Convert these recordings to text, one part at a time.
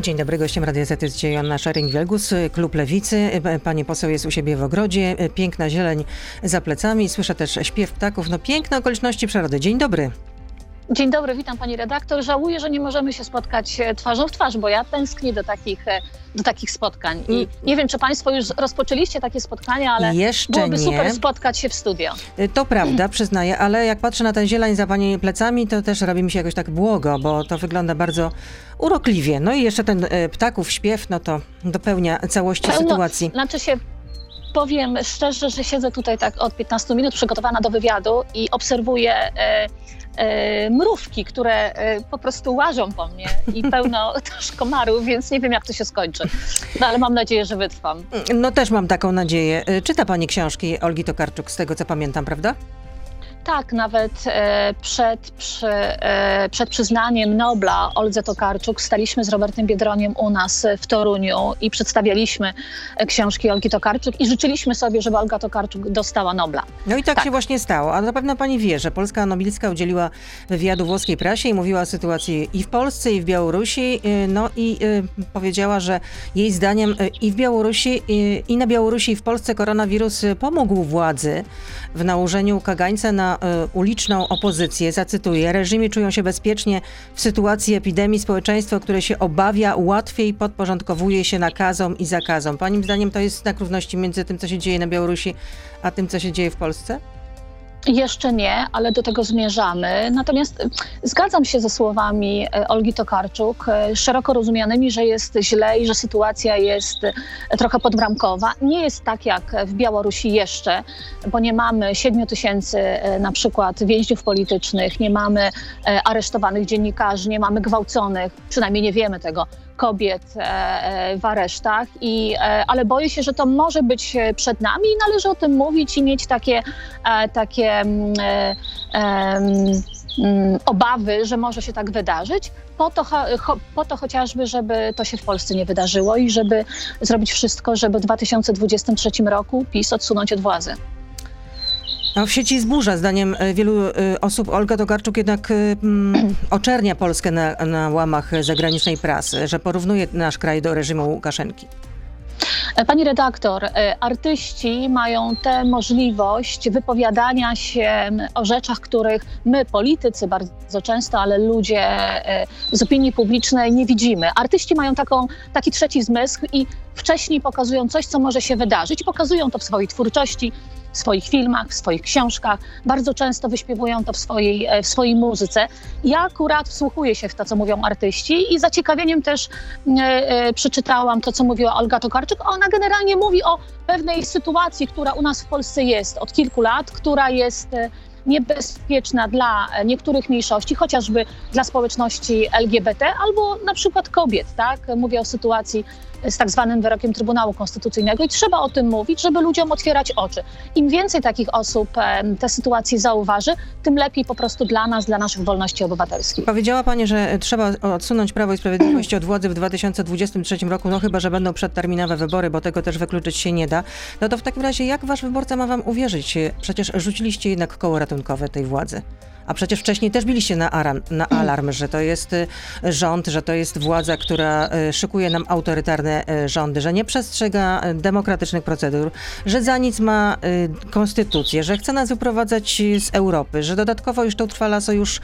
Dzień dobry, gościem Radia Z jest Joanna Szaring-Wielgus, Klub Lewicy. Pani poseł jest u siebie w ogrodzie, piękna zieleń za plecami, słyszę też śpiew ptaków, no piękne okoliczności przyrody. Dzień dobry. Dzień dobry, witam pani redaktor. Żałuję, że nie możemy się spotkać e, twarzą w twarz, bo ja tęsknię do takich, e, do takich spotkań. I nie wiem, czy państwo już rozpoczęliście takie spotkania, ale Jeszcze byłoby nie. super spotkać się w studio. To prawda, przyznaję, ale jak patrzę na tę zieleń za pani plecami, to też robi mi się jakoś tak błogo, bo to wygląda bardzo urokliwie. No i jeszcze ten e, ptaków śpiew, no to dopełnia całości Pełno- sytuacji. Znaczy się, powiem szczerze, że siedzę tutaj tak od 15 minut przygotowana do wywiadu i obserwuję e, e, mrówki, które e, po prostu łażą po mnie i pełno też komarów, więc nie wiem, jak to się skończy. No ale mam nadzieję, że wytrwam. No też mam taką nadzieję. E, Czyta pani książki Olgi Tokarczuk, z tego co pamiętam, prawda? Tak, nawet e, przed, przy, e, przed przyznaniem Nobla Oldze Tokarczuk staliśmy z Robertem Biedroniem u nas w Toruniu i przedstawialiśmy e, książki Olgi Tokarczuk i życzyliśmy sobie, żeby Olga Tokarczuk dostała Nobla. No i tak, Tak. się właśnie stało. A na pewno pani wie, że Polska Nobilska udzieliła wywiadu włoskiej prasie i mówiła o sytuacji i w Polsce, i w Białorusi. No i powiedziała, że jej zdaniem i w Białorusi, i na Białorusi, i w Polsce koronawirus pomógł władzy w nałożeniu kagańca na y, uliczną opozycję. Zacytuję: Reżimy czują się bezpiecznie w sytuacji epidemii. Społeczeństwo, które się obawia, łatwiej podporządkowuje się nakazom i zakazom. Pani zdaniem to jest znak równości między tym, co się dzieje na Białorusi, a tym, co się dzieje w Polsce? Jeszcze nie, ale do tego zmierzamy. Natomiast e, zgadzam się ze słowami e, Olgi Tokarczuk, e, szeroko rozumianymi, że jest źle i że sytuacja jest trochę podbramkowa. Nie jest tak jak w Białorusi jeszcze, bo nie mamy 7 tysięcy na przykład więźniów politycznych, nie mamy aresztowanych dziennikarzy, nie mamy gwałconych, przynajmniej nie wiemy tego, kobiet e, e, w aresztach, i, e, ale boję się, że to może być przed nami i należy o tym mówić i mieć takie, takie mm, mm, obawy, że może się tak wydarzyć, po to, po to chociażby, żeby to się w Polsce nie wydarzyło i żeby zrobić wszystko, żeby w 2023 roku PiS odsunąć od władzy. No, w sieci zburza, zdaniem e, wielu e, osób, Olga Tokarczuk jednak e, mm, oczernia Polskę na, na łamach zagranicznej prasy, że porównuje nasz kraj do reżimu Łukaszenki. Pani redaktor, artyści mają tę możliwość wypowiadania się o rzeczach, których my, politycy, bardzo często, ale ludzie z opinii publicznej nie widzimy. Artyści mają taką, taki trzeci zmysł i wcześniej pokazują coś, co może się wydarzyć. Pokazują to w swojej twórczości, w swoich filmach, w swoich książkach. Bardzo często wyśpiewują to w swojej, e, w swojej muzyce. Ja akurat wsłuchuję się w to, co mówią artyści i z zaciekawieniem też e, e, przeczytałam to, co mówiła Olga Tokarczuk. Ona generalnie mówi o pewnej sytuacji, która u nas w Polsce jest od kilku lat, która jest e, niebezpieczna dla e, niektórych mniejszości, chociażby dla społeczności LGBT albo na przykład kobiet, tak? Mówię o sytuacji z tak zwanym wyrokiem Trybunału Konstytucyjnego i trzeba o tym mówić, żeby ludziom otwierać oczy. Im więcej takich osób te sytuacje zauważy, tym lepiej po prostu dla nas, dla naszych wolności obywatelskich. Powiedziała pani, że trzeba odsunąć Prawo i Sprawiedliwość od władzy w 2023 roku, no chyba, że będą przedterminowe wybory, bo tego też wykluczyć się nie da. No to w takim razie jak wasz wyborca ma wam uwierzyć? Przecież rzuciliście jednak koło ratunkowe tej władzy. A przecież wcześniej też biliście na, na alarm, że to jest y, rząd, że to jest władza, która y, szykuje nam autorytarne y, rządy, że nie przestrzega demokratycznych procedur, że za nic ma konstytucję, że chce nas wyprowadzać z Europy, że dodatkowo jeszcze utrwala sojusz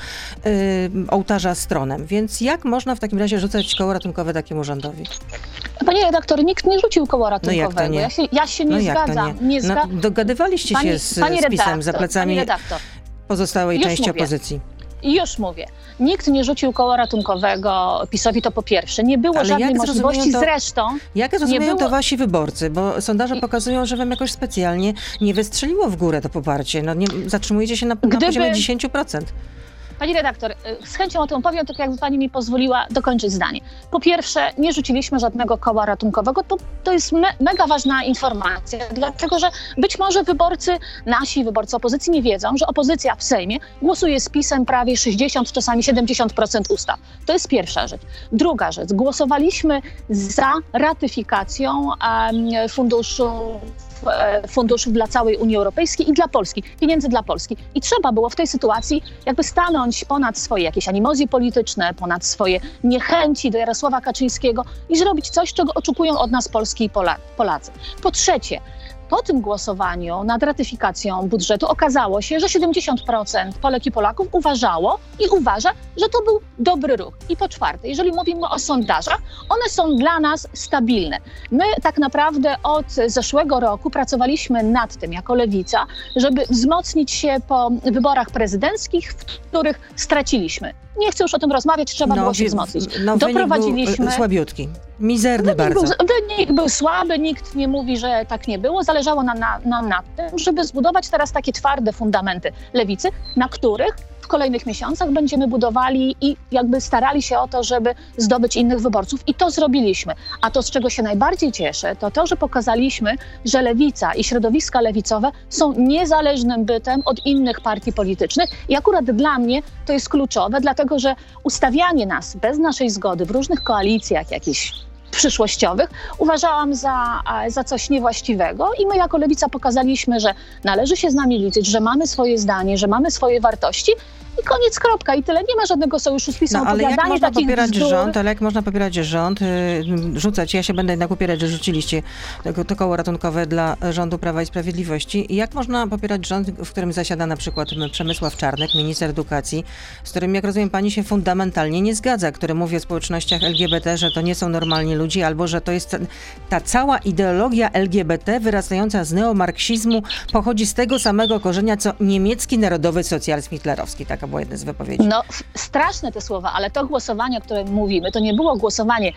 ołtarza z tronem. Więc jak można w takim razie rzucać koło ratunkowe takiemu rządowi? Panie redaktor, nikt nie rzucił koła No jak to ratunkowego. nie? Ja, się, ja się nie no to zgadzam. nie? zga- no, dogadywaliście Pani- się z, pani z PiSem za redaktor, plecami Pani redaktor, pozostałej Już części mówię. opozycji. I już mówię, nikt nie rzucił koła ratunkowego PiSowi, to po pierwsze. Nie było Ale żadnej jak możliwości. to- Zresztą Jak rozumieją było- to wasi wyborcy? Bo sondaże pokazują, że wam jakoś specjalnie nie wystrzeliło w górę to poparcie. No, nie, zatrzymujecie na, na Gdyby- poziomie 10%. Pani redaktor, y, z chęcią o tym powiem, tylko jakby pani mi pozwoliła dokończyć zdanie. Po pierwsze, nie rzuciliśmy żadnego koła ratunkowego. To, to jest me, mega ważna informacja, dlatego że być może wyborcy, nasi wyborcy opozycji nie wiedzą, że opozycja w Sejmie głosuje z PiSem prawie 60, czasami 70% ustaw. To jest pierwsza rzecz. Druga rzecz, głosowaliśmy za ratyfikacją em, funduszu funduszów dla całej Unii Europejskiej i dla Polski, pieniędzy dla Polski. I trzeba było w tej sytuacji jakby stanąć ponad swoje jakieś animozje polityczne, ponad swoje niechęci do Jarosława Kaczyńskiego i zrobić coś, czego oczekują od nas Polski i Pola Polacy. Po trzecie, po tym głosowaniu nad ratyfikacją budżetu okazało się, że 70% Polek i Polaków uważało i uważa, że to był dobry ruch. I po czwarte, jeżeli mówimy o sondażach, one są dla nas stabilne. My tak naprawdę od zeszłego roku pracowaliśmy nad tym jako lewica, żeby wzmocnić się po wyborach prezydenckich, w których straciliśmy. Nie chcę już o tym rozmawiać, trzeba było się wzmocnić. No, Doprowadziliśmy- wynik był, e, słabiutki. Mizerny Wynik bardzo. był, wynik był słaby, nikt nie mówi, że tak nie było. Zależało nam na, nam na tym, żeby zbudować teraz takie twarde fundamenty lewicy, na których w kolejnych miesiącach będziemy budowali i jakby starali się o to, żeby zdobyć innych wyborców. I to zrobiliśmy. A to, z czego się najbardziej cieszę, to to, że pokazaliśmy, że lewica i środowiska lewicowe są niezależnym bytem od innych partii politycznych. I akurat dla mnie to jest kluczowe, dlatego że ustawianie nas bez naszej zgody w różnych koalicjach, jakichś przyszłościowych. Uważałam za, za coś niewłaściwego i my jako lewica pokazaliśmy, że należy się z nami liczyć, że mamy swoje zdanie, że mamy swoje wartości i koniec, kropka. I tyle. Nie ma żadnego sojuszu z PiSem. No ale jak można popierać bzdur, rząd, ale jak można popierać rząd, y, rzucać, ja się będę jednak upierać, że rzuciliście to, koło ratunkowe dla rządu Prawa i Sprawiedliwości. I jak można popierać rząd, w którym zasiada na przykład Przemysław Czarnek, minister edukacji, z którym, jak rozumiem, pani się fundamentalnie nie zgadza, który mówi o społecznościach LGBT, że to nie są normalni ludzie, albo że to jest ta, ta cała ideologia LGBT wyrastająca z neomarksizmu, pochodzi z tego samego korzenia, co niemiecki narodowy socjalizm hitlerowski. Taka była jedna z wypowiedzi. No, straszne te słowa, ale to głosowanie, o którym mówimy, to nie było głosowanie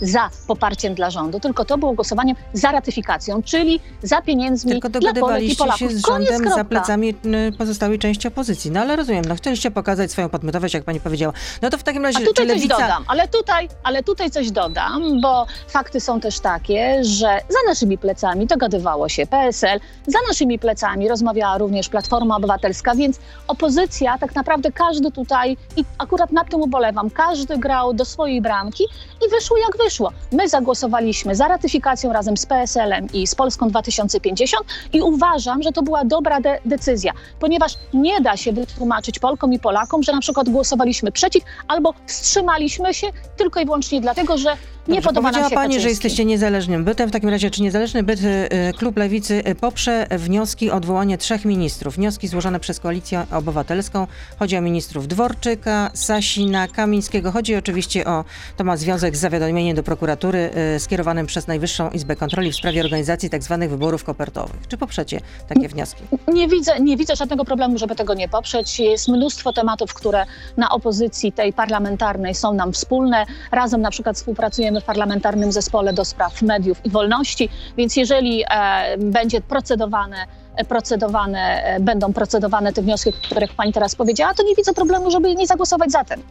za poparciem dla rządu, tylko to było głosowaniem za ratyfikacją, czyli za pieniędzmi Tylko dla Polek i Polaków. się z rządem za plecami pozostałej części opozycji. No ale rozumiem, no chcieliście pokazać swoją podmiotowość, jak pani powiedziała. No to w takim razie, A tutaj coś dodam, ale tutaj, ale tutaj coś dodam, bo fakty są też takie, że za naszymi plecami dogadywało się PSL, za naszymi plecami rozmawiała również Platforma Obywatelska, więc opozycja, tak naprawdę każdy tutaj, i akurat nad tym ubolewam, każdy grał do swojej bramki i wyszło jak wyszło. My zagłosowaliśmy za ratyfikacją razem z PSL-em i z Polską 2050 i uważam, że to była dobra de- decyzja, ponieważ nie da się wytłumaczyć Polkom i Polakom, że na przykład głosowaliśmy przeciw albo wstrzymaliśmy się tylko i wyłącznie dlatego, że Dobrze, podoba nam powiedziała się pani, że Kaczyński. jesteście niezależnym bytem. W takim razie, czy niezależny byt, y, y, klub Lewicy y, poprze wnioski o odwołanie trzech ministrów? Wnioski złożone przez Koalicję Obywatelską. Chodzi o ministrów Dworczyka, Sasina, Kamińskiego. Chodzi oczywiście o, to ma związek z zawiadomieniem do prokuratury y, skierowanym przez Najwyższą Izbę Kontroli w sprawie organizacji tzw. wyborów kopertowych. Czy poprzecie takie wnioski? Nie widzę, nie widzę żadnego problemu, żeby tego nie poprzeć. Jest mnóstwo tematów, które na opozycji tej parlamentarnej są nam wspólne. Razem na przykład współpracujemy w parlamentarnym zespole do spraw mediów i wolności, więc jeżeli e, będzie procedowane e, procedowane, e, będą procedowane te wnioski, o których pani teraz powiedziała, to nie widzę problemu, żeby nie zagłosować za tym.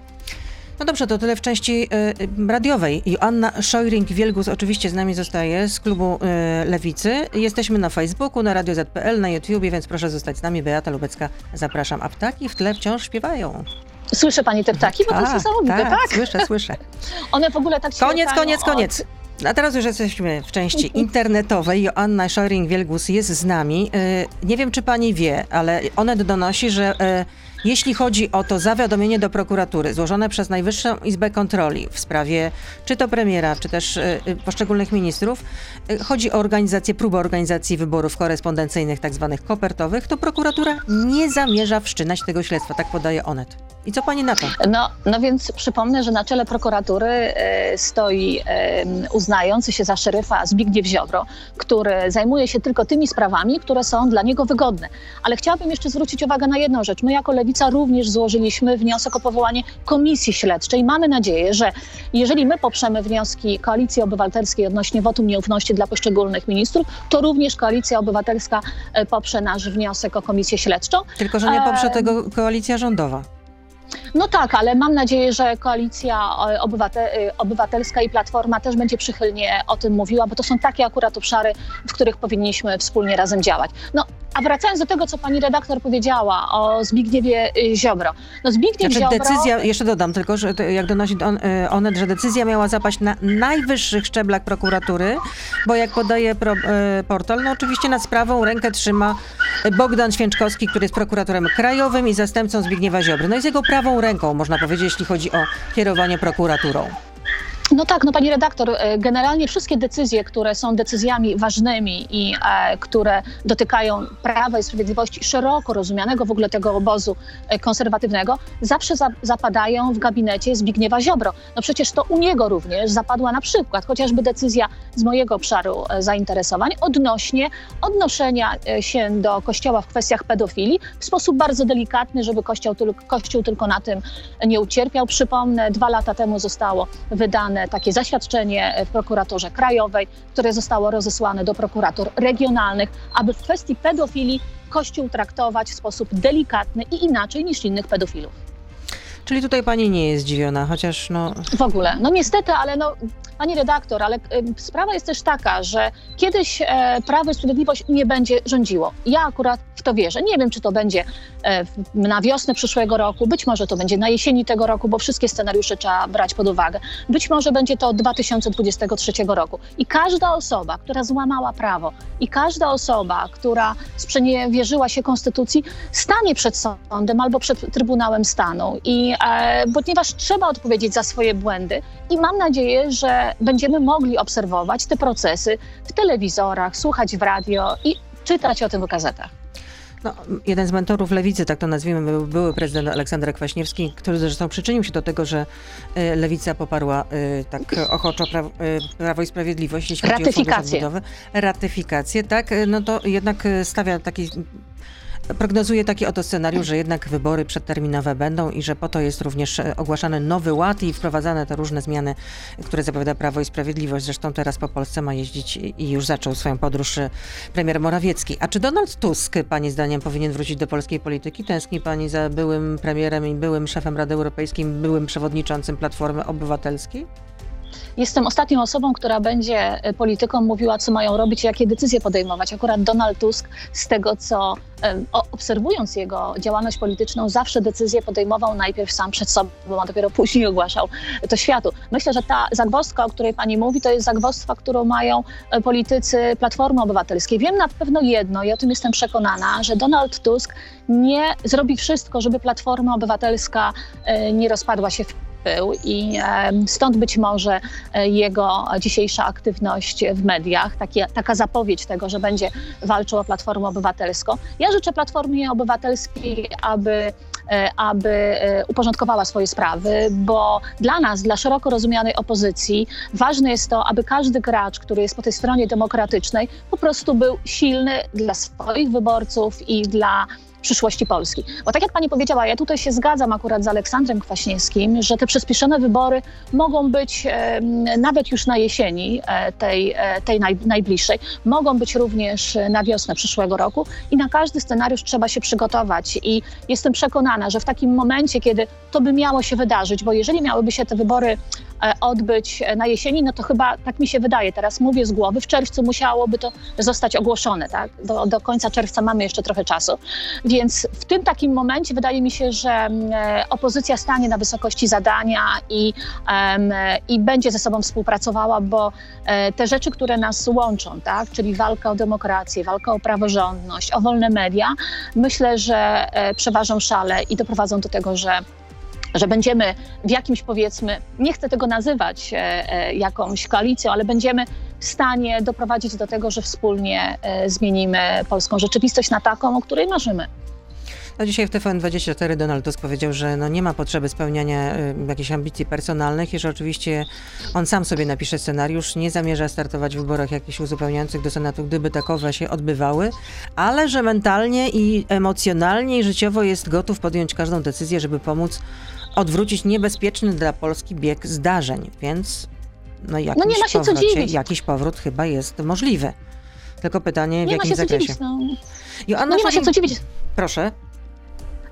No dobrze, to tyle w części y, radiowej. Joanna Szojring-Wielgus oczywiście z nami zostaje z klubu y, Lewicy. Jesteśmy na Facebooku, na Radio ZPL, na YouTubie, więc proszę zostać z nami. Beata Lubecka, zapraszam. A ptaki w tle wciąż śpiewają. Słyszy pani te ptaki? Bo to jest niesamowite, tak, tak? słyszę, słyszę. One w ogóle tak Koniec, świerkają koniec, od- koniec. A teraz już jesteśmy w części internetowej. Joanna Scheuring-Wielgus jest z nami. Y, Nie wiem, czy pani wie, ale Onet donosi, że y, jeśli chodzi o to zawiadomienie do prokuratury złożone przez Najwyższą Izbę Kontroli w sprawie czy to premiera, czy też y, y, poszczególnych ministrów, y, chodzi o organizację, próbę organizacji wyborów korespondencyjnych, tak zwanych kopertowych, to prokuratura nie zamierza wszczynać tego śledztwa, tak podaje Onet. I co pani na to? No, no więc przypomnę, że na czele prokuratury e, stoi e, uznający się za szeryfa Zbigniew Ziobro, który zajmuje się tylko tymi sprawami, które są dla niego wygodne. Ale chciałabym jeszcze zwrócić uwagę na jedną rzecz. My jako Lewica również złożyliśmy wniosek o powołanie komisji śledczej. Mamy nadzieję, że jeżeli my poprzemy wnioski Koalicji Obywatelskiej odnośnie wotum nieufności dla poszczególnych ministrów, to również Koalicja Obywatelska e, poprze nasz wniosek o komisję śledczą. Tylko, że nie poprze Em. tego koalicja rządowa. No tak, ale mam nadzieję, że koalicja e, obywate, e, obywatelska i Platforma też będzie przychylnie o tym mówiła, bo to są takie akurat obszary, w których powinniśmy wspólnie razem działać. No, a wracając do tego, co pani redaktor powiedziała o Zbigniewie y, Ziobro. No Zbigniew Znaczy Ziobro... decyzja, jeszcze dodam tylko, że jak donosi on, Onet, że decyzja miała zapaść na najwyższych szczeblach prokuratury, bo jak podaje pro, portal, no oczywiście nad sprawą rękę trzyma Bogdan Święczkowski, który jest prokuratorem krajowym i zastępcą Zbigniewa Ziobry. No i z jego prawą ręką, można powiedzieć, jeśli chodzi o kierowanie prokuraturą. No tak, no pani redaktor, e, generalnie wszystkie decyzje, które są decyzjami ważnymi i e, które dotykają prawa i sprawiedliwości szeroko rozumianego w ogóle tego obozu e, konserwatywnego, zawsze za, zapadają w gabinecie Zbigniewa Ziobro. No przecież to u niego również zapadła na przykład chociażby decyzja z mojego obszaru e, zainteresowań odnośnie odnoszenia się do Kościoła w kwestiach pedofilii w sposób bardzo delikatny, żeby Kościół, Kościół tylko na tym nie ucierpiał. Przypomnę, dwa lata temu zostało wydane takie zaświadczenie w prokuraturze krajowej, które zostało rozesłane do prokuratur regionalnych, aby w kwestii pedofilii Kościół traktować w sposób delikatny i inaczej niż innych pedofilów. Czyli tutaj pani nie jest zdziwiona, chociaż no... W ogóle. No niestety, ale no, pani redaktor, ale sprawa jest też taka, że kiedyś e, Prawo i Sprawiedliwość nie będzie rządziło. Ja akurat w to wierzę. Nie wiem, czy to będzie e, na wiosnę przyszłego roku, być może to będzie na jesieni tego roku, bo wszystkie scenariusze trzeba brać pod uwagę. Być może będzie to od 2023 roku. I każda osoba, która złamała prawo i każda osoba, która sprzeniewierzyła się konstytucji, stanie przed sądem albo przed Trybunałem Stanu. I e, ponieważ trzeba odpowiedzieć za swoje błędy i mam nadzieję, że będziemy mogli obserwować te procesy w telewizorach, słuchać w radio i czytać o tym w gazetach. No, jeden z mentorów lewicy, tak to nazwijmy, był były prezydent Aleksander Kwaśniewski, który zresztą przyczynił się do tego, że y, lewica poparła y, tak ochoczo pra, y, Prawo i Sprawiedliwość, jeśli chodzi o Fundusz Odbudowy. Ratyfikację, tak, no to jednak stawia taki prognozuje taki oto scenariusz, że jednak wybory przedterminowe będą i że po to jest również e, ogłaszany nowy ład i wprowadzane te różne zmiany, które zapowiada Prawo i Sprawiedliwość. Zresztą teraz po Polsce ma jeździć i już zaczął swoją podróż e, premier Morawiecki. A czy Donald Tusk, pani zdaniem, powinien wrócić do polskiej polityki? Tęskni pani za byłym premierem i byłym szefem Rady Europejskiej, byłym przewodniczącym Platformy Obywatelskiej? Jestem ostatnią osobą, która będzie e, politykom mówiła, co mają robić, jakie decyzje podejmować. Akurat Donald Tusk, z tego co obserwując jego działalność polityczną, zawsze decyzje podejmował najpierw sam przed sobą, a dopiero później ogłaszał to światu. Myślę, że ta zagwozdka, o której pani mówi, to jest zagwozdka, którą mają e, politycy Platformy Obywatelskiej. Wiem na pewno jedno i o tym jestem przekonana, że Donald Tusk nie zrobi wszystko, żeby Platforma Obywatelska e, nie rozpadła się w był i stąd być może e, jego dzisiejsza aktywność w mediach, takie, taka zapowiedź tego, że będzie walczył o Platformę Obywatelską. Ja życzę Platformie Obywatelskiej, aby e, aby e, uporządkowała swoje sprawy, bo dla nas, dla szeroko rozumianej opozycji, ważne jest to, aby każdy gracz, który jest po tej stronie demokratycznej, po prostu był silny dla swoich wyborców i dla przyszłości Polski. Bo tak jak pani powiedziała, ja tutaj się zgadzam akurat z Aleksandrem Kwaśniewskim, że te przyspieszone wybory mogą być e, nawet już na jesieni e, tej, e, tej naj, najbliższej, mogą być również na wiosnę przyszłego roku i na każdy scenariusz trzeba się przygotować. I jestem przekonana, że w takim momencie, kiedy to by miało się wydarzyć, bo jeżeli miałyby się te wybory odbyć na jesieni, no to chyba tak mi się wydaje, teraz mówię z głowy, w czerwcu musiałoby to zostać ogłoszone, tak? Do, do końca czerwca mamy jeszcze trochę czasu. Więc w tym takim momencie wydaje mi się, że mm, e, opozycja stanie na wysokości zadania i, i będzie ze sobą współpracowała, bo e, te rzeczy, które nas łączą, tak? czyli walka o demokrację, walka o praworządność, o wolne media, myślę, że przeważą szale i doprowadzą do tego, że że będziemy w jakimś powiedzmy, nie chcę tego nazywać e, e, jakąś koalicją, ale będziemy w stanie doprowadzić do tego, że wspólnie e, zmienimy polską rzeczywistość na taką, o której marzymy. No dzisiaj w TVN24 Donald Tusk powiedział, że no nie ma potrzeby spełniania y, jakichś ambicji personalnych i że oczywiście on sam sobie napisze scenariusz, nie zamierza startować w wyborach jakichś uzupełniających do Senatu, gdyby takowe się odbywały, ale że mentalnie i emocjonalnie i życiowo jest gotów podjąć każdą decyzję, żeby pomóc odwrócić niebezpieczny dla Polski bieg zdarzeń, więc no, jakiś, no nie ma się powrocie, co dziwić. jakiś powrót chyba jest możliwy. Tylko pytanie, w nie jakim ma się zakresie. Dziwić, no. Joanna no nie ma się co dziwić. Proszę.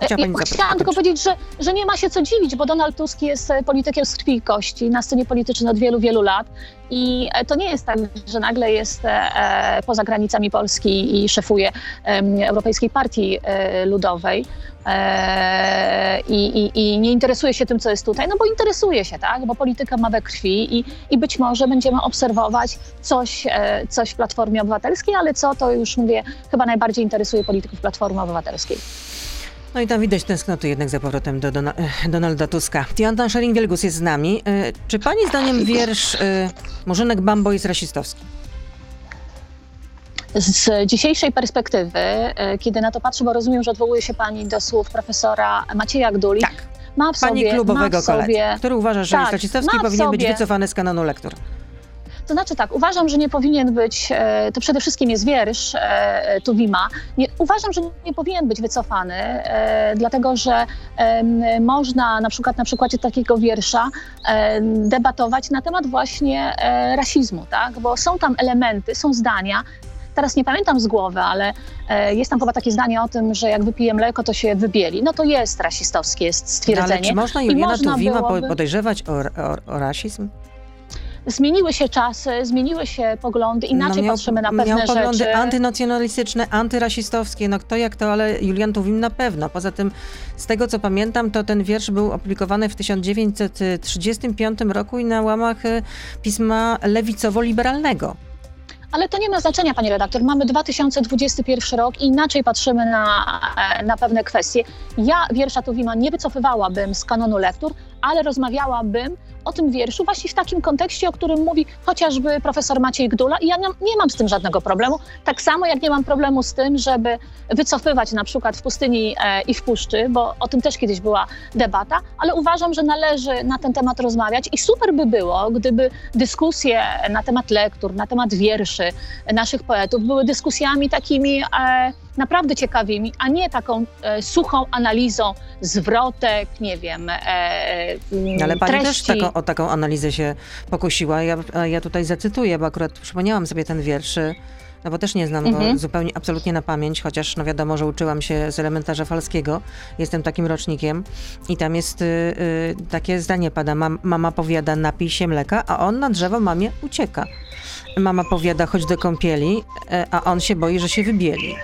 Chciała pani Ja zapytać. Chciałam tylko powiedzieć, że, że nie ma się co dziwić, bo Donald Tusk jest e, politykiem z krwi i kości na scenie politycznej od wielu, wielu lat. I e, to nie jest tak, że nagle jest e, e, poza granicami Polski i szefuje Europejskiej Partii e, Ludowej. e, I, i, I nie interesuje się tym, co jest tutaj, no bo interesuje się, tak? Bo polityka ma we krwi i, i być może będziemy obserwować coś, e, coś w Platformie Obywatelskiej, ale co to już mówię, chyba najbardziej interesuje polityków Platformy Obywatelskiej. No i tam widać tęsknoty jednak za powrotem do Dona- Donalda Tuska. Tiana Schering-Wielgus jest z nami. E, Czy pani zdaniem wiersz e, Murzynek Bambo jest rasistowski? Z dzisiejszej perspektywy, e, kiedy na to patrzę, bo rozumiem, że odwołuje się pani do słów profesora Macieja Gduli, Tak. ma w Pani sobie, klubowego ma w sobie koledzy, który uważa, że tak, jest rasistowski i powinien być wycofany z kanonu lektur. To znaczy tak, uważam, że nie powinien być, e, to przede wszystkim jest wiersz e, Tuwima, nie, uważam, że nie powinien być wycofany, e, dlatego że można na przykład na przykładzie takiego wiersza debatować na temat właśnie rasizmu, tak? bo są tam elementy, są zdania, teraz nie pamiętam z głowy, ale jest tam chyba takie zdanie o tym, że jak wypije mleko, to się wybieli. No to jest rasistowskie, jest No, stwierdzenie. ale czy można Juliana Tuwima byłoby- podejrzewać o, o, o rasizm? Zmieniły się czasy, zmieniły się poglądy, inaczej miał, patrzymy na pewne miał poglądy rzeczy. antynacjonalistyczne, antyrasistowskie, no kto jak to, ale Julian Tuwim na pewno. Poza tym, z tego co pamiętam, to ten wiersz był opublikowany w 1935 roku i na łamach e, pisma lewicowo-liberalnego. Ale to nie ma znaczenia, pani redaktor. Mamy 2021 rok i inaczej patrzymy na, e, na pewne kwestie. Ja wiersza Tuwima nie wycofywałabym z kanonu lektur, ale rozmawiałabym o tym wierszu właśnie w takim kontekście, o którym mówi chociażby profesor Maciej Gdula i ja nie, mam z tym żadnego problemu. Tak samo jak nie mam problemu z tym, żeby wycofywać na przykład w pustyni e, i w puszczy, bo o tym też kiedyś była debata, ale uważam, że należy na ten temat rozmawiać i super by było, gdyby dyskusje na temat lektur, na temat wierszy naszych poetów były dyskusjami takimi e, naprawdę ciekawymi, a nie taką e, suchą analizą zwrotek, nie wiem, e, mm, Ale pani też treści. taką, o taką analizę się pokusiła. Ja, ja tutaj zacytuję, bo akurat przypomniałam sobie ten wiersz, no bo też nie znam go Mhm. zupełnie, absolutnie na pamięć, chociaż no wiadomo, że uczyłam się z elementarza falskiego. Jestem takim rocznikiem i tam jest y, y, takie zdanie pada. Mam, mama powiada napij się mleka, a on na drzewo mamie ucieka. Mama powiada chodź do kąpieli, e, a on się boi, że się wybieli.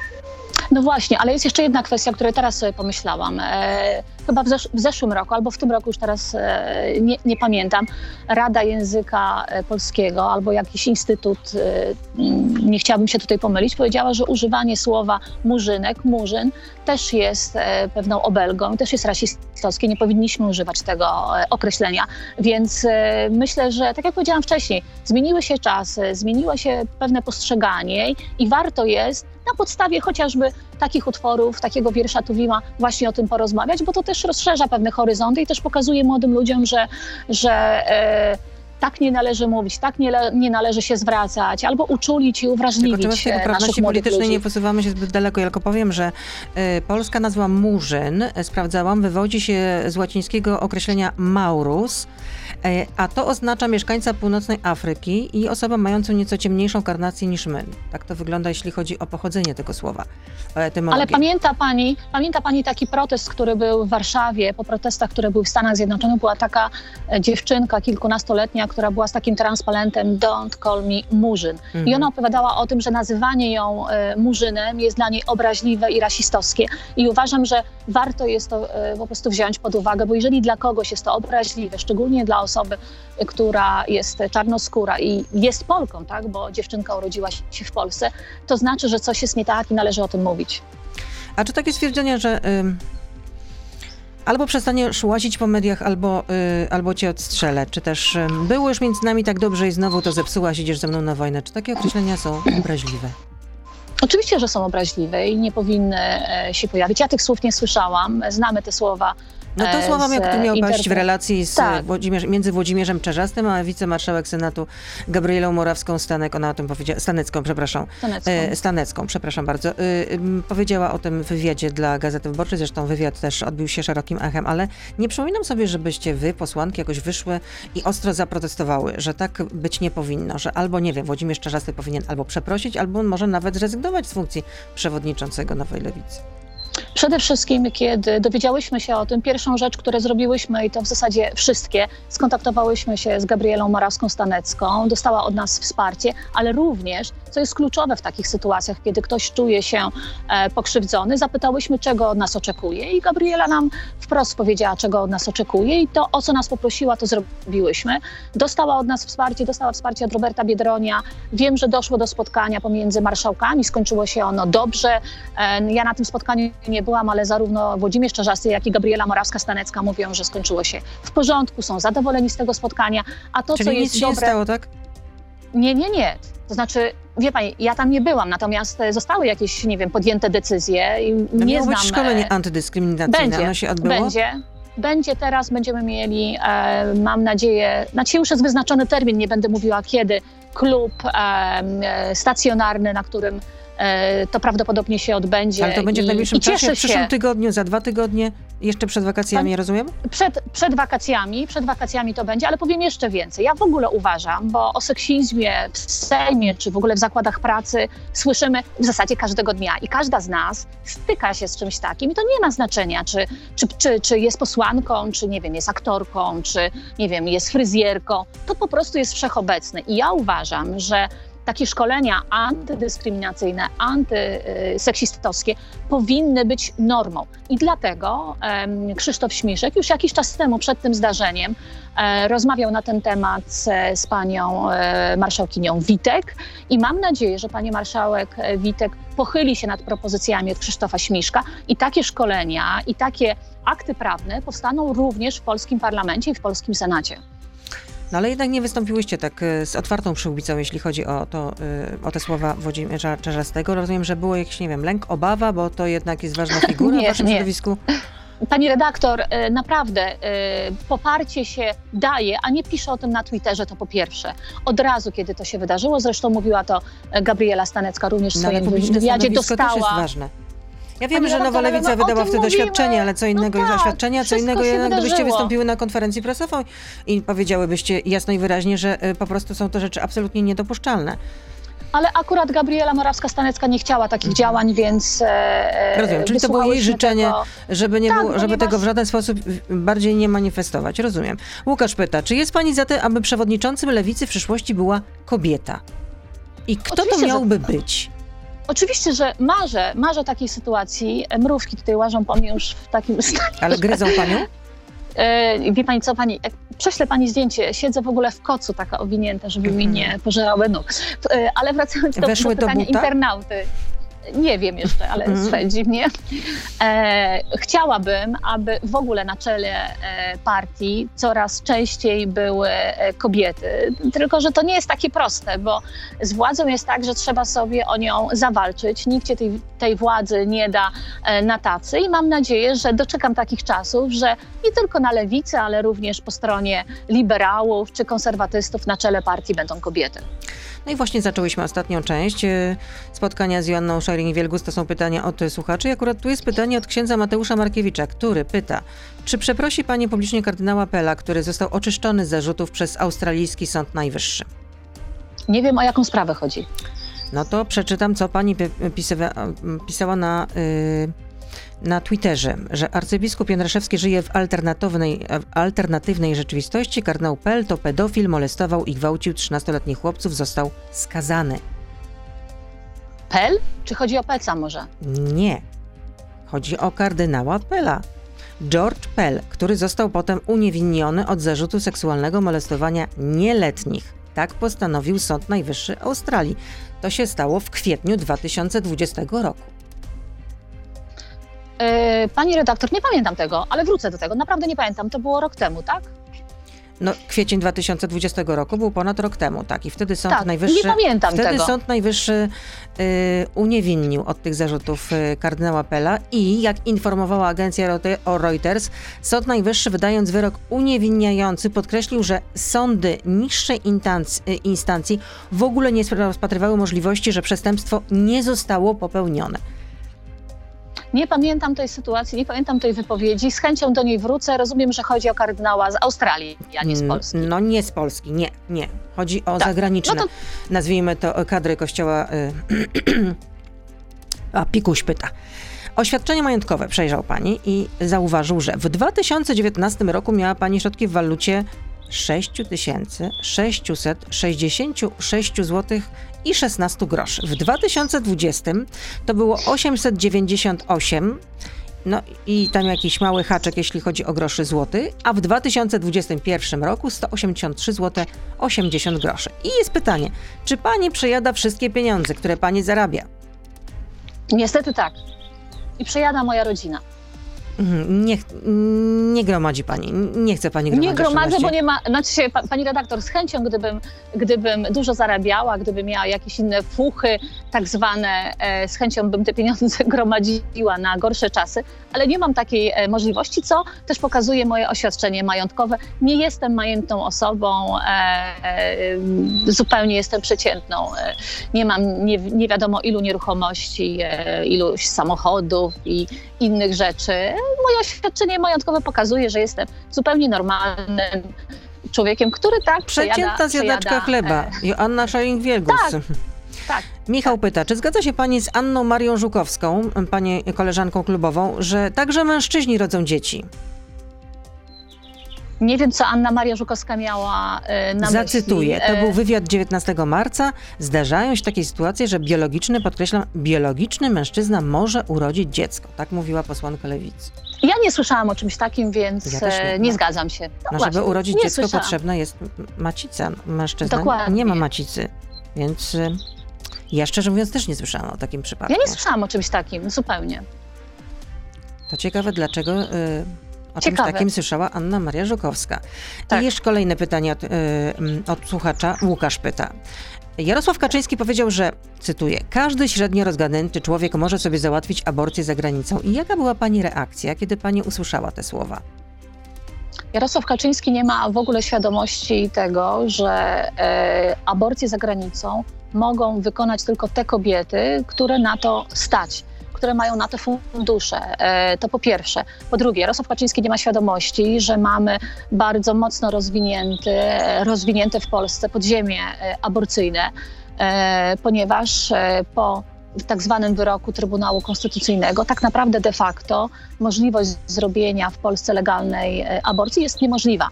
No właśnie, ale jest jeszcze jedna kwestia, o której teraz sobie pomyślałam. E, chyba w, zesz- w zeszłym roku, albo w tym roku już teraz e, nie, nie pamiętam, Rada Języka e, Polskiego albo jakiś instytut, e, mm, nie chciałabym się tutaj pomylić, powiedziała, że używanie słowa murzynek, murzyn też jest e, pewną obelgą, też jest rasistowskie, nie powinniśmy używać tego e, określenia. Więc e, myślę, że tak jak powiedziałam wcześniej, zmieniły się czasy, zmieniło się pewne postrzeganie i warto jest na podstawie chociażby takich utworów, takiego wiersza Tuwima właśnie o tym porozmawiać, bo to też rozszerza pewne horyzonty i też pokazuje młodym ludziom, że, że e, tak nie należy mówić, tak nie, nie należy się zwracać, albo uczulić i Tylko czy my uwrażliwić w tej e, naszych poprawności młodych politycznej ludzi. nie posuwamy się zbyt daleko. Ja tylko powiem, że y, polska nazwa murzyn, y, sprawdzałam, wywodzi się z łacińskiego określenia maurus, a to oznacza mieszkańca północnej Afryki i osobę mającą nieco ciemniejszą karnację niż my. Tak to wygląda, jeśli chodzi o pochodzenie tego słowa, etymologię. Ale pamięta pani, pamięta pani taki protest, który był w Warszawie, po protestach, które były w Stanach Zjednoczonych, była taka e, dziewczynka kilkunastoletnia, która była z takim transpalentem Don't call me murzyn. I Mhm. ona opowiadała o tym, że nazywanie ją e, murzynem jest dla niej obraźliwe i rasistowskie. I uważam, że warto jest to e, po prostu wziąć pod uwagę, bo jeżeli dla kogoś jest to obraźliwe, szczególnie dla osoby, która jest czarnoskóra i jest Polką, tak, bo dziewczynka urodziła się w Polsce, to znaczy, że coś jest nie tak i należy o tym mówić. A czy takie stwierdzenie, że ym, albo przestaniesz łazić po mediach, albo, y, albo cię odstrzelę, czy też ym, było już między nami tak dobrze i znowu to zepsułaś, idziesz ze mną na wojnę. Czy takie określenia są obraźliwe? Oczywiście, że są obraźliwe i nie powinny e, się pojawić. Ja tych słów nie słyszałam. Znamy te słowa. No to e, słowa, z, jak tu miał paść w relacji z Tak. Włodzimierz, między Włodzimierzem Czerzastym a wicemarszałek Senatu Gabrielą Morawską-Stanek, ona o tym powiedziała, Stanecką, przepraszam, Stanecką. e, Stanecką, przepraszam bardzo, ym, powiedziała o tym w wywiadzie dla Gazety Wyborczej, zresztą wywiad też odbił się szerokim echem, ale nie przypominam sobie, żebyście wy, posłanki, jakoś wyszły i ostro zaprotestowały, że tak być nie powinno, że albo, nie wiem, Włodzimierz Czerzasty powinien albo przeprosić, albo może nawet zrezygnować z funkcji przewodniczącego Nowej Lewicy. Przede wszystkim, kiedy dowiedziałyśmy się o tym, pierwszą rzecz, którą zrobiłyśmy, i to w zasadzie wszystkie, skontaktowałyśmy się z Gabrielą Morawską-Stanecką, dostała od nas wsparcie, ale również, co jest kluczowe w takich sytuacjach, kiedy ktoś czuje się e, pokrzywdzony, zapytałyśmy, czego od nas oczekuje i Gabriela nam wprost powiedziała, czego od nas oczekuje i to, o co nas poprosiła, to zrobiłyśmy. Dostała od nas wsparcie, dostała wsparcie od Roberta Biedronia. Wiem, że doszło do spotkania pomiędzy marszałkami, skończyło się ono dobrze. E, Ja na tym spotkaniu nie byłam, ale zarówno Włodzimierz Czarzasty, jak i Gabriela Morawska-Stanecka mówią, że skończyło się w porządku, są zadowoleni z tego spotkania, a to, Czyli co nic jest się nie dobre... stało, tak? Nie, nie, nie. To znaczy, wie pani, ja tam nie byłam, natomiast e, zostały jakieś, nie wiem, podjęte decyzje i No nie znam... być szkolenie e, antydyskryminacyjne. będzie, Ono się odbyło? Będzie. Będzie teraz, będziemy mieli, e, mam nadzieję, na dzisiaj już jest wyznaczony termin, nie będę mówiła kiedy, klub e, e, stacjonarny, na którym e, to prawdopodobnie się odbędzie. Ale to będzie w I- najbliższym i czasie, cieszę w przyszłym się. tygodniu, za dwa tygodnie, jeszcze przed wakacjami, rozumiem? Przed, przed wakacjami, przed wakacjami to będzie, ale powiem jeszcze więcej. Ja w ogóle uważam, bo o seksizmie w Sejmie czy w ogóle w zakładach pracy słyszymy w zasadzie każdego dnia i każda z nas styka się z czymś takim i to nie ma znaczenia, czy, czy, czy, czy jest posłanką, czy nie wiem, jest aktorką, czy nie wiem, jest fryzjerką. To po prostu jest wszechobecne i ja uważam, że takie szkolenia antydyskryminacyjne, antyseksistowskie powinny być normą. I dlatego Krzysztof Śmiszek już jakiś czas temu, przed tym zdarzeniem, e, rozmawiał na ten temat z, z panią e, marszałkinią Witek i mam nadzieję, że pani marszałek e, Witek pochyli się nad propozycjami od Krzysztofa Śmiszka i takie szkolenia i takie akty prawne powstaną również w polskim parlamencie i w polskim senacie. No ale jednak nie wystąpiłyście tak y, z otwartą przyłbicą, jeśli chodzi o, to, y, o te słowa Włodzimierza Czarzastego. Rozumiem, że było jakiś, nie wiem, lęk, obawa, bo to jednak jest ważna figura Nie, w waszym nie. środowisku. Pani redaktor, e, naprawdę poparcie się daje, a nie pisze o tym na Twitterze, to po pierwsze. Od razu, kiedy to się wydarzyło, zresztą mówiła to Gabriela Stanecka również w No swoim wywiadzie, stanowisko też jest dostała. ważne. Ja wiem, że Nowa Lewica wydała wtedy mówimy. oświadczenie, ale co innego No jest tak, co innego jednak gdybyście wydarzyło. wystąpiły na konferencji prasowej i powiedziałybyście jasno i wyraźnie, że y, po prostu są to rzeczy absolutnie niedopuszczalne. Ale akurat Gabriela Morawska-Stanecka nie chciała takich działań, więc e, Mhm. Rozumiem, czyli to było jej życzenie, Tego. żeby, nie Tak, było, żeby ponieważ- tego w żaden sposób y, bardziej nie manifestować. Rozumiem. Łukasz pyta, czy jest pani za tym, aby przewodniczącym lewicy w przyszłości była kobieta? I kto Oczywiście, to że- miałby być? Oczywiście, że marzę, marzę takiej sytuacji. Mrówki tutaj łażą po mnie już w takim stanie. Ale gryzą panią? E, wie pani co, pani, prześlę pani zdjęcie, siedzę w ogóle w kocu taka owinięta, żeby mi nie pożerały nóg. E, ale wracając do, do Mhm. Weszły do pytania buta? internauty. Nie wiem jeszcze, ale swędzi mnie. E, chciałabym, aby w ogóle na czele e, partii coraz częściej były e, kobiety. Tylko, że to nie jest takie proste, bo z władzą jest tak, że trzeba sobie o nią zawalczyć. Nikt cię tej, tej władzy nie da e, na tacy i mam nadzieję, że doczekam takich czasów, że nie tylko na lewicy, ale również po stronie liberałów czy konserwatystów na czele partii będą kobiety. No i właśnie zaczęłyśmy ostatnią część e, spotkania z Joanną Szajring-Wielgus. To są pytania od słuchaczy. I akurat tu jest pytanie od księdza Mateusza Markiewicza, który pyta, czy przeprosi pani publicznie kardynała Pela, który został oczyszczony z zarzutów przez australijski Sąd Najwyższy? Nie wiem, o jaką sprawę chodzi. No to przeczytam, co pani pisała na, y, na Twitterze, że arcybiskup Jędraszewski żyje w alternatywnej, w alternatywnej rzeczywistości. Kardynał Pell to pedofil, molestował i gwałcił 13-letnich chłopców, został skazany. Pel? Czy chodzi o Peca może? Nie. Chodzi o kardynała Pella. George Pell, który został potem uniewinniony od zarzutu seksualnego molestowania nieletnich. Tak postanowił Sąd Najwyższy Australii. To się stało w kwietniu 2020 roku. E, Pani redaktor, nie pamiętam tego, ale wrócę do tego. Naprawdę nie pamiętam. To było rok temu, tak? No, kwiecień 2020 roku był ponad rok temu, tak. I wtedy Sąd Tak, Najwyższy. nie pamiętam wtedy tego. Sąd Najwyższy y, uniewinnił od tych zarzutów y, kardynała Pella i jak informowała agencja o Reuters, Sąd Najwyższy wydając wyrok uniewinniający podkreślił, że sądy niższej y, instancji w ogóle nie rozpatrywały możliwości, że przestępstwo nie zostało popełnione. Nie pamiętam tej sytuacji, nie pamiętam tej wypowiedzi. Z chęcią do niej wrócę. Rozumiem, że chodzi o kardynała z Australii, a nie z Polski. No nie z Polski, nie, nie. Chodzi o Tak. zagraniczne, No to- nazwijmy to, kadry kościoła. Y, a Pikuś pyta. Oświadczenie majątkowe przejrzał pani i zauważył, że w 2019 roku miała pani środki w walucie 6666 zł i 16 groszy. W 2020 to było 898 no i tam jakiś mały haczek, jeśli chodzi o groszy złoty, a w 2021 roku 183 zł 80 groszy. I jest pytanie, czy pani przejada wszystkie pieniądze, które pani zarabia? Niestety tak. I przejada moja rodzina. Mhm, nie, nie gromadzi pani, nie chce pani gromadzić Nie gromadzę, bo nie ma. Znaczy się, pa- pani redaktor, z chęcią, gdybym, gdybym dużo zarabiała, gdybym miała jakieś inne fuchy, tak zwane, e, z chęcią bym te pieniądze gromadziła na gorsze czasy, ale nie mam takiej e, możliwości, co też pokazuje moje oświadczenie majątkowe. Nie jestem majętną osobą, e, zupełnie jestem przeciętną. Nie mam nie, nie wiadomo ilu nieruchomości, iluś samochodów i innych rzeczy. Moje oświadczenie majątkowe pokazuje, że jestem zupełnie normalnym człowiekiem, który tak Przeciętna zjadaczka chleba. e, Joanna Szaring-Wielgus. Tak, tak. Michał pyta, czy zgadza się pani z Anną Marią Żukowską, pani koleżanką klubową, że także mężczyźni rodzą dzieci? Nie wiem, co Anna Maria Żukowska miała e, na Zacytuję, myśli. to E, był wywiad 19 marca. Zdarzają się takie sytuacje, że biologiczny, podkreślam, biologiczny mężczyzna może urodzić dziecko. Tak mówiła posłanka Lewicy. Ja nie słyszałam o czymś takim, więc Ja nie. e, nie zgadzam się. No No, właśnie, żeby urodzić dziecko słyszałam. potrzebna jest macica. Mężczyzna Dokładnie. nie ma macicy, więc y, ja szczerze mówiąc też nie słyszałam o takim przypadku. Ja nie słyszałam o czymś takim, zupełnie. To ciekawe, dlaczego y, o czymś Ciekawe. takim słyszała Anna Maria Żukowska. Tak. I jeszcze kolejne pytanie od, y, od słuchacza. Łukasz pyta. Jarosław Kaczyński powiedział, że, cytuję, każdy średnio rozgadnięty człowiek może sobie załatwić aborcję za granicą. I jaka była pani reakcja, kiedy pani usłyszała te słowa? Jarosław Kaczyński nie ma w ogóle świadomości tego, że e, aborcje za granicą mogą wykonać tylko te kobiety, które na to stać, które mają na to fundusze. E, to po pierwsze. Po drugie, Jarosław Kaczyński nie ma świadomości, że mamy bardzo mocno rozwinięty, rozwinięte w Polsce podziemie e, aborcyjne, e, ponieważ po tak zwanym wyroku Trybunału Konstytucyjnego tak naprawdę de facto możliwość zrobienia w Polsce legalnej aborcji jest niemożliwa.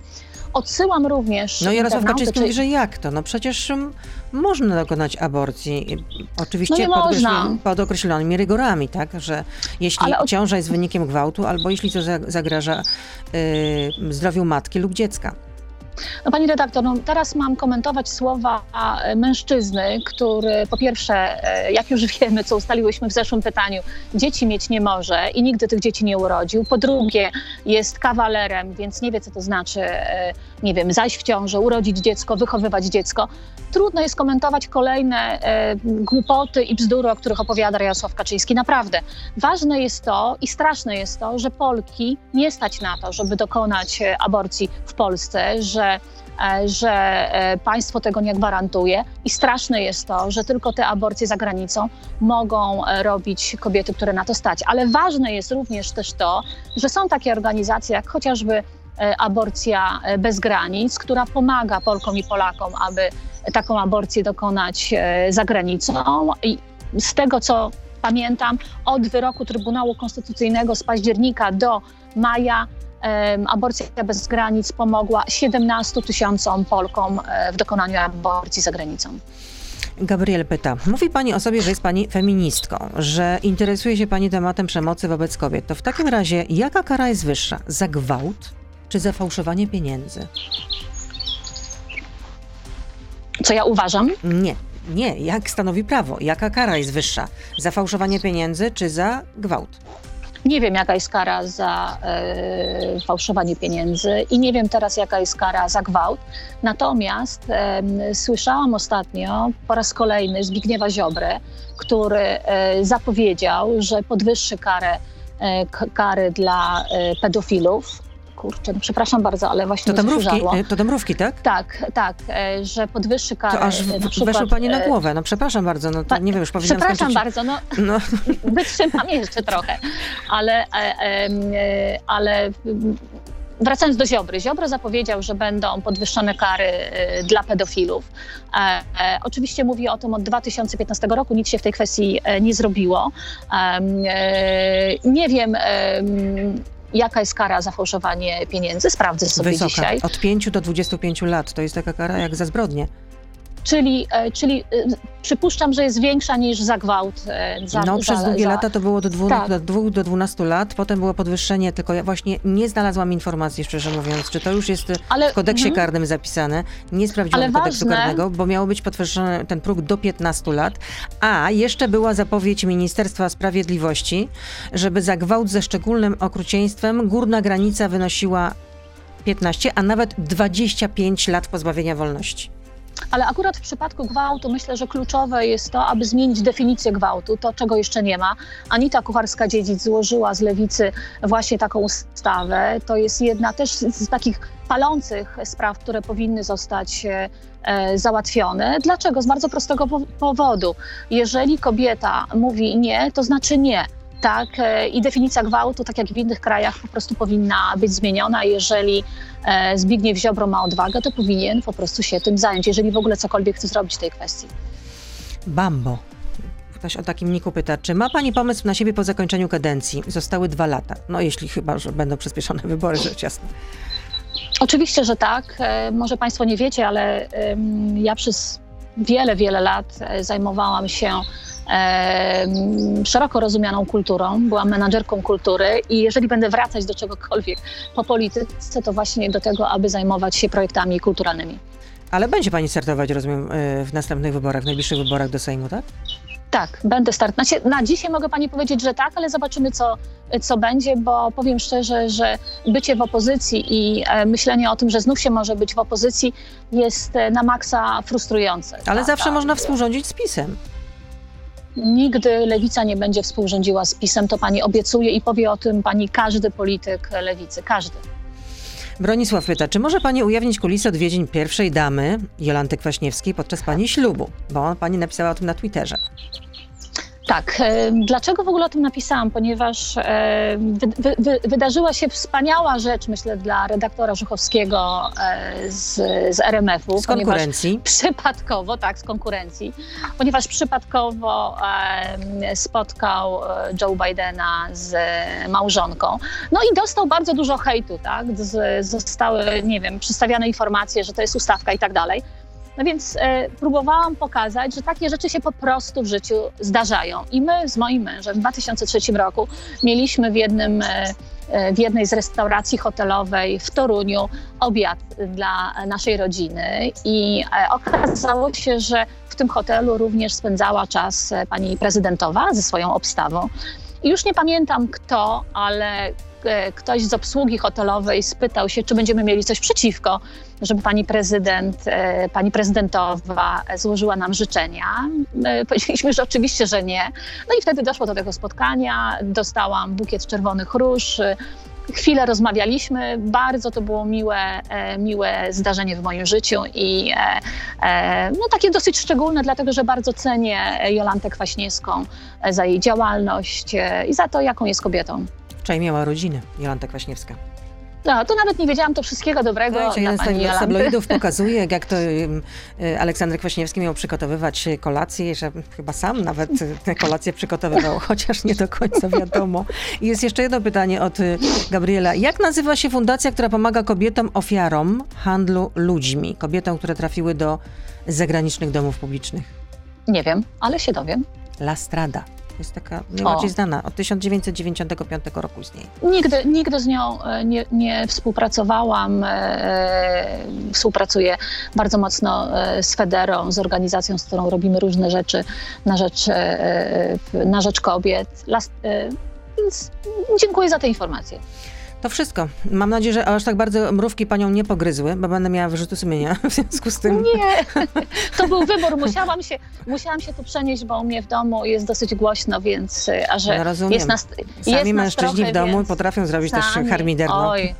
Odsyłam również. No Jarosław Kaczyński czy- mówi, że jak to? No przecież mm, można dokonać aborcji. Oczywiście No pod, można. określon- pod określonymi rygorami, tak? Że jeśli o- ciąża jest wynikiem gwałtu, albo jeśli to za- zagraża y, zdrowiu matki lub dziecka. No, pani redaktor, no, teraz mam komentować słowa e, mężczyzny, który po pierwsze, e, jak już wiemy, co ustaliłyśmy w zeszłym pytaniu, dzieci mieć nie może i nigdy tych dzieci nie urodził. Po drugie, jest kawalerem, więc nie wie, co to znaczy, e, nie wiem, zajść w ciążę, urodzić dziecko, wychowywać dziecko. Trudno jest komentować kolejne głupoty i bzdury, o których opowiada Jarosław Kaczyński. Naprawdę. Ważne jest to i straszne jest to, że Polki nie stać na to, żeby dokonać aborcji w Polsce, że, e, że e, państwo tego nie gwarantuje. I straszne jest to, że tylko te aborcje za granicą mogą e, robić kobiety, które na to stać. Ale ważne jest również też to, że są takie organizacje jak chociażby Aborcja Bez Granic, która pomaga Polkom i Polakom, aby taką aborcję dokonać za granicą. I z tego, co pamiętam, od wyroku Trybunału Konstytucyjnego z października do maja Aborcja Bez Granic pomogła 17 tysiącom Polkom e, w dokonaniu aborcji za granicą. Gabriel pyta, mówi pani o sobie, że jest pani feministką, że interesuje się pani tematem przemocy wobec kobiet. To w takim razie jaka kara jest wyższa? Za gwałt czy za fałszowanie pieniędzy? Co ja uważam? Nie, nie. Jak stanowi prawo? Jaka kara jest wyższa? Za fałszowanie pieniędzy czy za gwałt? Nie wiem, jaka jest kara za e, fałszowanie pieniędzy i nie wiem teraz, jaka jest kara za gwałt. Natomiast em, słyszałam ostatnio po raz kolejny Zbigniewa Ziobrę, który e, zapowiedział, że podwyższy karę, e, kary dla e, pedofilów. Kurczę, no przepraszam bardzo, ale właśnie To mi się Dąbrówki, żarło. e, to Dąbrówki, tak? Tak, tak, e, że podwyższy karę. To aż e, na w, przykład, weszło pani na e, głowę. No przepraszam bardzo, no to nie wiem, już powinnam Przepraszam skończyć. bardzo, no No, wytrzymam jeszcze trochę, ale, e, e, ale wracając do Ziobry. Ziobro zapowiedział, że będą podwyższone kary e, dla pedofilów. E, e, oczywiście mówi o tym od 2015 roku, nic się w tej kwestii e, nie zrobiło. E, nie wiem, em, jaka jest kara za fałszowanie pieniędzy, sprawdzę sobie Wysoka. dzisiaj. Od 5 do 25 lat. To jest taka kara jak za zbrodnię. Czyli, e, czyli e, przypuszczam, że jest większa niż za gwałt. e, Za, No, przez za, długie za, lata to było do 2 Tak. do, dwóch do 12 lat, potem było podwyższenie, tylko ja właśnie nie znalazłam informacji, szczerze mówiąc, czy to już jest Ale, w kodeksie mhm. karnym zapisane. Nie sprawdziłam Ale kodeksu ważne- karnego, bo miało być podwyższony ten próg do 15 lat, a jeszcze była zapowiedź Ministerstwa Sprawiedliwości, żeby za gwałt ze szczególnym okrucieństwem górna granica wynosiła 15, a nawet 25 lat pozbawienia wolności. Ale akurat w przypadku gwałtu myślę, że kluczowe jest to, aby zmienić definicję gwałtu, to czego jeszcze nie ma. Anita Kucharska-Dziedzic złożyła z Lewicy właśnie taką ustawę. To jest jedna też z, takich palących spraw, które powinny zostać e, e, załatwione. Dlaczego? Z bardzo prostego po- powodu. Jeżeli kobieta mówi nie, to znaczy nie. Tak, e, i definicja gwałtu, tak jak w innych krajach, po prostu powinna być zmieniona. Jeżeli e, Zbigniew Ziobro ma odwagę, to powinien po prostu się tym zająć, jeżeli w ogóle cokolwiek chce zrobić w tej kwestii. Bambo. Ktoś o takim niku pyta, czy ma pani pomysł na siebie po zakończeniu kadencji? Zostały dwa lata. No jeśli chyba, że będą przyspieszone wybory, rzecz jasna. Oczywiście, że tak. E, Może Państwo nie wiecie, ale ja przez wiele, wiele lat zajmowałam się szeroko rozumianą kulturą. Byłam menadżerką kultury i jeżeli będę wracać do czegokolwiek po polityce, to właśnie do tego, aby zajmować się projektami kulturalnymi. Ale będzie pani startować, rozumiem, y, w następnych wyborach, w najbliższych wyborach do Sejmu, tak? Tak, będę start. Znaczy, na dzisiaj mogę pani powiedzieć, że tak, ale zobaczymy, co, co będzie, bo powiem szczerze, że bycie w opozycji i e, myślenie o tym, że znów się może być w opozycji, jest e, na maksa frustrujące. Ale Ta- zawsze ta- można współrządzić z PiSem. Nigdy lewica nie będzie współrządziła z PiSem, to pani obiecuje i powie o tym pani każdy polityk lewicy, każdy. Bronisław pyta, czy może pani ujawnić kulisy odwiedzin pierwszej damy Jolanty Kwaśniewskiej podczas pani ślubu? Bo pani napisała o tym na Twitterze. Tak, e, dlaczego w ogóle o tym napisałam? Ponieważ e, wy, wy, wy, wydarzyła się wspaniała rzecz, myślę, dla redaktora Żuchowskiego e, z, z RMF-u. Z konkurencji. Przypadkowo, tak, z konkurencji, ponieważ przypadkowo spotkał Joe Bidena z małżonką. No i dostał bardzo dużo hejtu, tak? Z, zostały, nie wiem, przedstawiane informacje, że to jest ustawka i tak dalej. No więc e, próbowałam pokazać, że takie rzeczy się po prostu w życiu zdarzają. I my z moim mężem w 2003 roku mieliśmy w jednym e, e, w jednej z restauracji hotelowej w Toruniu obiad dla naszej rodziny i e, okazało się, że w tym hotelu również spędzała czas e, pani prezydentowa ze swoją obstawą. I już nie pamiętam kto, ale e, ktoś z obsługi hotelowej spytał się, czy będziemy mieli coś przeciwko, żeby pani prezydent, e, pani prezydentowa złożyła nam życzenia. E, Powiedzieliśmy, że oczywiście, że nie. No i wtedy doszło do tego spotkania, dostałam bukiet czerwonych róż. Chwilę rozmawialiśmy, bardzo to było miłe, e, miłe zdarzenie w moim życiu i e, e, no, takie dosyć szczególne, dlatego że bardzo cenię Jolantę Kwaśniewską za jej działalność i za to, jaką jest kobietą. Wczoraj miała rodziny Jolanta Kwaśniewska. No, to nawet nie wiedziałam, to wszystkiego dobrego Tak, dla jeden z Jolanty. tabloidów pokazuje, jak to y, Aleksander Kwaśniewski miał przygotowywać y, kolację, że chyba sam nawet y, te kolacje przygotowywał, chociaż nie do końca wiadomo. I jest jeszcze jedno pytanie od Gabriela. Jak nazywa się fundacja, która pomaga kobietom ofiarom handlu ludźmi? Kobietom, które trafiły do zagranicznych domów publicznych. Nie wiem, ale się dowiem. La Strada. Jest taka najbardziej O. znana. Od 1995 roku istnieje. Nigdy, nigdy z nią e, nie, nie współpracowałam. e, Współpracuję bardzo mocno e, z Federą, z organizacją, z którą robimy różne rzeczy na rzecz, e, e, na rzecz kobiet. Las- e, dziękuję za te informacje. To wszystko. Mam nadzieję, że aż tak bardzo mrówki panią nie pogryzły, bo będę miała wyrzuty sumienia w związku z tym. Nie, to był wybór. Musiałam się, musiałam się tu przenieść, bo u mnie w domu jest dosyć głośno, więc e, a że No, rozumiem. jest nas, Sami jest mężczyźni trochę, w domu więc... potrafią zrobić też Sami. harmiderno. Oj,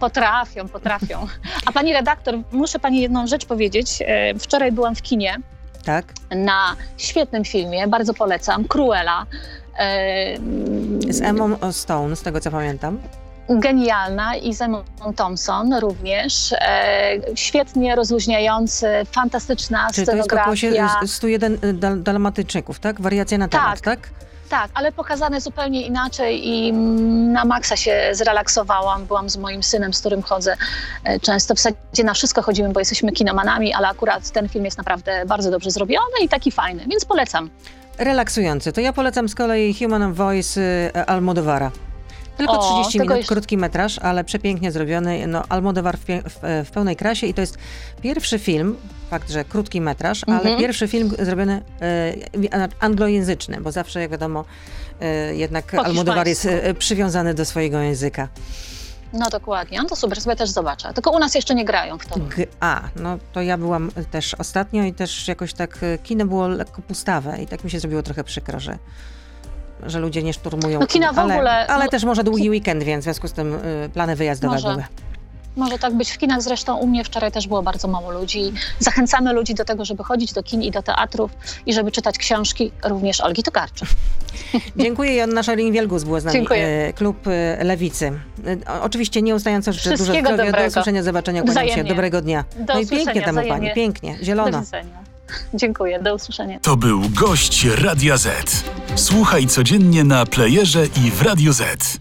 potrafią, potrafią. A pani redaktor, muszę pani jedną rzecz powiedzieć. E, Wczoraj byłam w kinie Tak? na świetnym filmie, bardzo polecam, Cruella. E, Z Emą Stone, z tego co pamiętam. Genialna i Zemon Thompson również. E, świetnie rozluźniający, fantastyczna Czy to jest głosie scenografia. y, 101 dal dalmatyczyków, tak? Wariacja na temat, tak? Tak, ale pokazane zupełnie inaczej i na maksa się zrelaksowałam. Byłam z moim synem, z którym chodzę e, często. W zasadzie na wszystko chodzimy, bo jesteśmy kinomanami, ale akurat ten film jest naprawdę bardzo dobrze zrobiony i taki fajny, więc polecam. Relaksujący. To ja polecam z kolei Human Voice y, Almodovara. Tylko O, 30 tego minut, krótki metraż, ale przepięknie zrobiony. No, Almodovar w, w, w pełnej krasie i to jest pierwszy film, fakt, że krótki metraż, ale Mhm. pierwszy film zrobiony e, anglojęzyczny, bo zawsze, jak wiadomo, e, jednak Almodovar jest e, przywiązany do swojego języka. No dokładnie, no to super, sobie też zobaczę. Tylko u nas jeszcze nie grają w to. G- A, no to ja byłam też ostatnio i też jakoś tak e, kino było lekko pustawe i tak mi się zrobiło trochę przykro, że, że ludzie nie szturmują. No kina kin, w ale, ogóle, Ale no- też może długi weekend, więc w związku z tym y, plany wyjazdowe Może. były. Może tak być w kinach, zresztą u mnie wczoraj też było bardzo mało ludzi. Zachęcamy ludzi do tego, żeby chodzić do kin i do teatrów i żeby czytać książki również Olgi Tokarczuk. Dziękuję. Joanna Szarin-Wielgus była z nami. Dziękuję. e, Klub e, Lewicy. Oczywiście nieustająco życzę dużo zdrowia. Do usłyszenia, zobaczenia, kłaniam się. Wzajemnie. Dobrego dnia. Do no i pięknie tam u pani, pięknie, Do zielono. widzenia. Dziękuję, do usłyszenia. To był gość Radia Z. Słuchaj codziennie na playerze i w Radio Z.